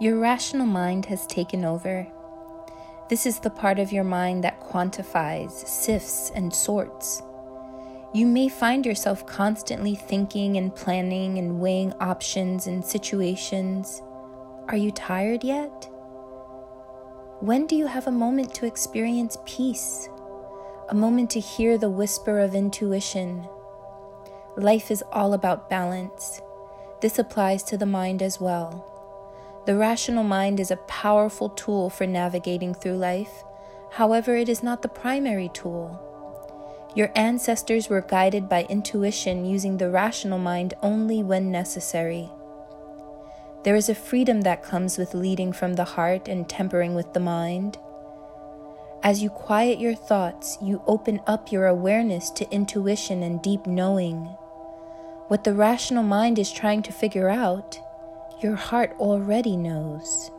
Your rational mind has taken over. This is the part of your mind that quantifies, sifts, and sorts. You may find yourself constantly thinking and planning and weighing options and situations. Are you tired yet? When do you have a moment to experience peace? A moment to hear the whisper of intuition? Life is all about balance. This applies to the mind as well. The rational mind is a powerful tool for navigating through life. However, it is not the primary tool. Your ancestors were guided by intuition using the rational mind only when necessary. There is a freedom that comes with leading from the heart and tempering with the mind. As you quiet your thoughts, you open up your awareness to intuition and deep knowing. What the rational mind is trying to figure out, your heart already knows.